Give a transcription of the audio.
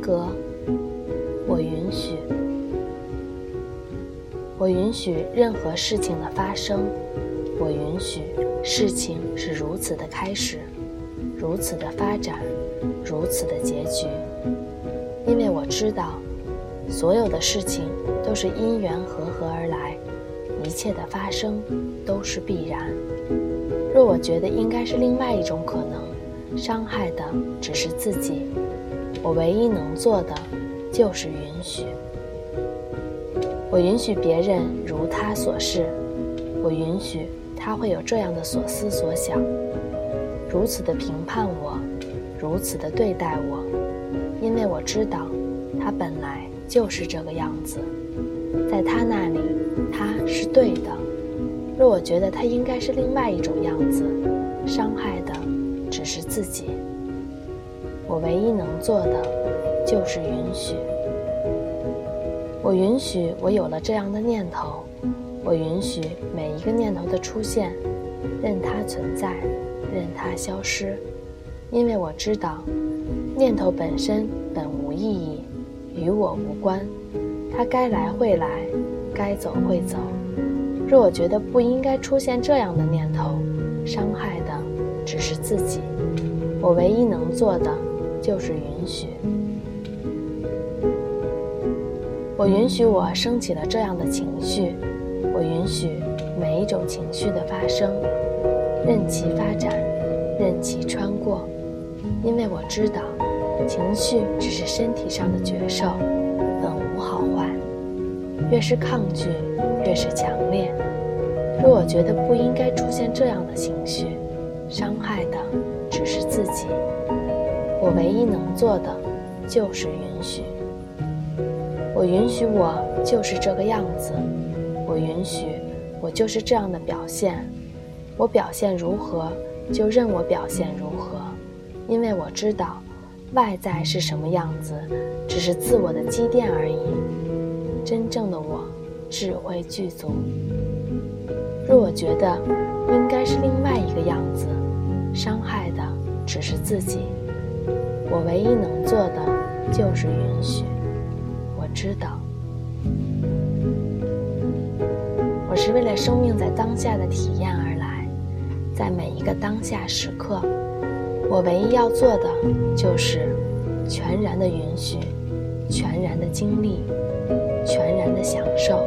格，我允许，我允许任何事情的发生，我允许事情是如此的开始，如此的发展，如此的结局，因为我知道，所有的事情都是因缘合合而来，一切的发生都是必然。若我觉得应该是另外一种可能，伤害的只是自己。我唯一能做的就是允许。我允许别人如他所示，我允许他会有这样的所思所想，如此的评判我，如此的对待我，因为我知道他本来就是这个样子，在他那里他是对的。若我觉得他应该是另外一种样子，伤害的只是自己。我唯一能做的就是允许。我允许我有了这样的念头，我允许每一个念头的出现，任它存在，任它消失，因为我知道，念头本身本无意义，与我无关，它该来会来，该走会走。若我觉得不应该出现这样的念头，伤害的只是自己。我唯一能做的。就是允许，我允许我升起了这样的情绪，我允许每一种情绪的发生，任其发展，任其穿过，因为我知道，情绪只是身体上的觉受，本无好坏。越是抗拒，越是强烈。若我觉得不应该出现这样的情绪，伤害的只是自己。我唯一能做的就是允许。我允许我就是这个样子，我允许我就是这样的表现。我表现如何，就任我表现如何，因为我知道，外在是什么样子，只是自我的积淀而已。真正的我，智慧具足。若我觉得应该是另外一个样子，伤害的只是自己。我唯一能做的就是允许。我知道，我是为了生命在当下的体验而来，在每一个当下时刻，我唯一要做的就是全然的允许，全然的经历，全然的享受。